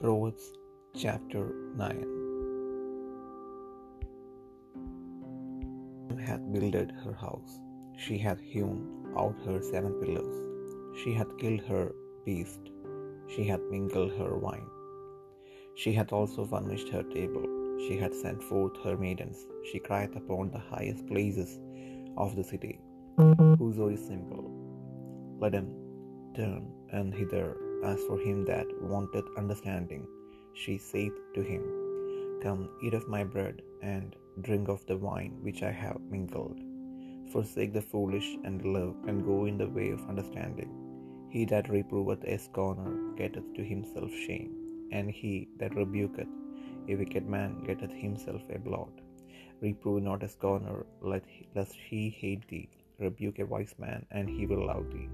Proverbs chapter 9 hath builded her house, she hath hewn out her seven pillars, she hath killed her beast, she hath mingled her wine. She hath also furnished her table, she hath sent forth her maidens, she crieth upon the highest places of the city. Whoso is simple, let him turn and hither. As for him that wanteth understanding, she saith to him, Come, eat of my bread, and drink of the wine which I have mingled. Forsake the foolish, and live, and go in the way of understanding. He that reproveth a scorner getteth to himself shame, and he that rebuketh a wicked man getteth himself a blot. Reprove not a scorner, lest he hate thee. Rebuke a wise man, and he will love thee.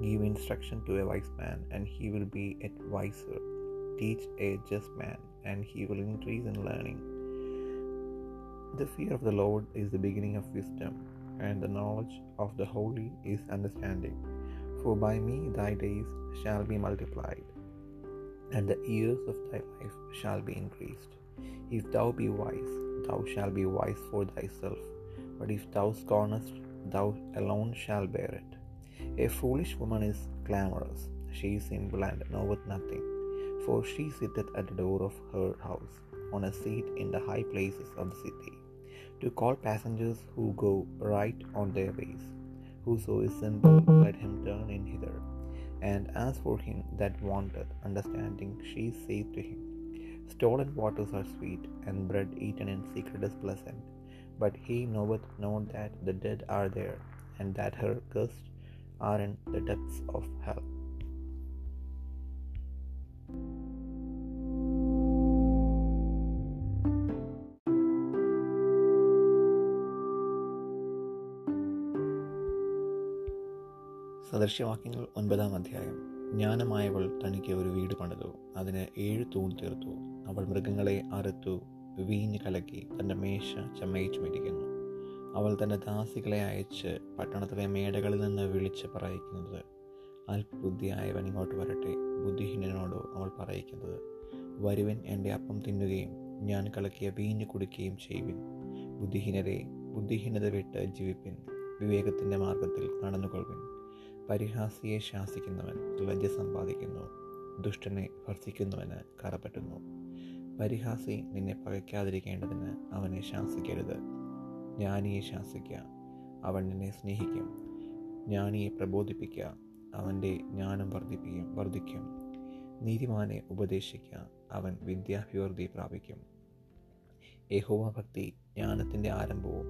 Give instruction to a wise man, and he will be yet wiser. Teach a just man, and he will increase in learning. The fear of the Lord is the beginning of wisdom, and the knowledge of the holy is understanding. For by me thy days shall be multiplied, and the years of thy life shall be increased. If thou be wise, thou shalt be wise for thyself, but if thou scornest, thou alone shalt bear it. A foolish woman is clamorous, she is simple and knoweth nothing. For she sitteth at the door of her house, on a seat in the high places of the city, to call passengers who go right on their ways. Whoso is simple, let him turn in hither. And as for him that wanteth understanding, she saith to him, Stolen waters are sweet, and bread eaten in secret is pleasant. But he knoweth not that the dead are there, and that her guests are in the depths of hell. സദൃശ്യവാക്യങ്ങൾ ഒൻപതാം അധ്യായം. ജ്ഞാനമായവൾ തനിക്ക് ഒരു വീട് പണിതു. അതിന് ഏഴ് തൂൺ തീർത്തു. അവൾ മൃഗങ്ങളെ അറുത്തു. വീഞ്ഞ് കലക്കി. തന്റെ മേശ ചമയിച്ചുമിരിക്കുന്നു. അവൾ തന്റെ ദാസികളെ അയച്ച് പട്ടണത്തിലെ മേടകളിൽ നിന്ന് വിളിച്ച് പറയിക്കുന്നത്. അല്പബുദ്ധിയായവൻ ഇങ്ങോട്ട് വരട്ടെ ബുദ്ധിഹീനനോടോ അവൾ പറയിക്കുന്നത്. വരുവൻ എന്റെ അപ്പം തിന്നുകയും ഞാൻ കളക്കിയ വീഞ്ഞ് കുടിക്കുകയും ചെയ്യുവിൻ. ബുദ്ധിഹീനരെ ബുദ്ധിഹീനത വിട്ട് ജീവിപ്പിൻ. വിവേകത്തിന്റെ മാർഗത്തിൽ നടന്നുകൊള്ളുവിൻ പരിഹാസിയെ ശാസിക്കുന്നവൻ ലജ്ജ സമ്പാദിക്കുന്നു. ദുഷ്ടനെ ഭർത്തിക്കുന്നവന് കറപറ്റുന്നു പരിഹാസി നിന്നെ പകയ്ക്കാതിരിക്കേണ്ടതിന് അവനെ ശാസിക്കരുത്. ജ്ഞാനിയെ ശാസിക്കുക. അവൻ നിന്നെ സ്നേഹിക്കും. ജ്ഞാനിയെ പ്രബോധിപ്പിക്കുക. അവന്റെ ജ്ഞാനം വർദ്ധിപ്പിക്കും വർദ്ധിക്കും നീതിമാനെ ഉപദേശിക്കുക. അവൻ വിദ്യാഭിവൃദ്ധി പ്രാപിക്കും. യഹോവ ഭക്തി ജ്ഞാനത്തിന്റെ ആരംഭവും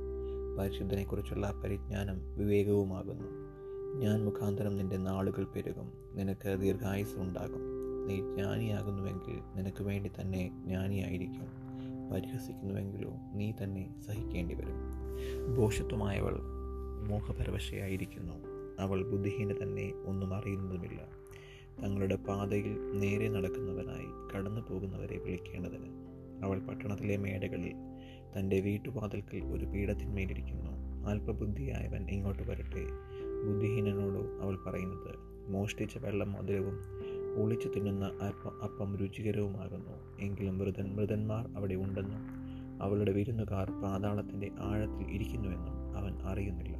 പരിശുദ്ധനെക്കുറിച്ചുള്ള പരിജ്ഞാനം വിവേകവുമാകുന്നു. ഞാൻ മുഖാന്തരം നിന്റെ നാളുകൾ പെരുകും. നിനക്ക് ദീർഘായുസ് ഉണ്ടാകും നീ ജ്ഞാനിയാകുന്നുവെങ്കിൽ നിനക്ക് വേണ്ടി തന്നെ ജ്ഞാനിയായിരിക്കും. പരിഹസിക്കുന്നുവെങ്കിലോ നീ തന്നെ സഹിക്കേണ്ടി വരും ഭോഷത്വമായവൾ മോഹപരവശയായിരിക്കുന്നു. അവൾ ബുദ്ധിഹീന തന്നെ ഒന്നും അറിയുന്നതുമില്ല. തങ്ങളുടെ പാതയിൽ നേരെ നടക്കുന്നവനായി കടന്നു പോകുന്നവരെ വിളിക്കേണ്ടതിന് അവൾ പട്ടണത്തിലെ മേടകളിൽ തന്റെ വീട്ടുവാതിൽക്കൽ ഒരു പീഠത്തിന്മേലിരിക്കുന്നു. അല്പബുദ്ധിയായവൻ ഇങ്ങോട്ട് വരട്ടെ. ബുദ്ധിഹീനനോട് അവൾ പറയുന്നത് മോഷ്ടിച്ച വെള്ളം മധുരവും ഒളിച്ചു തിന്നുന്ന അപ്പം അപ്പം രുചികരവുമാകുന്നു. എങ്കിലും മൃതൻ മൃതന്മാർ അവിടെ ഉണ്ടെന്നും അവളുടെ വിരുന്നുകാർ പാതാളത്തിന്റെ ആഴത്തിൽ ഇരിക്കുന്നുവെന്നും അവൻ അറിയുന്നില്ല.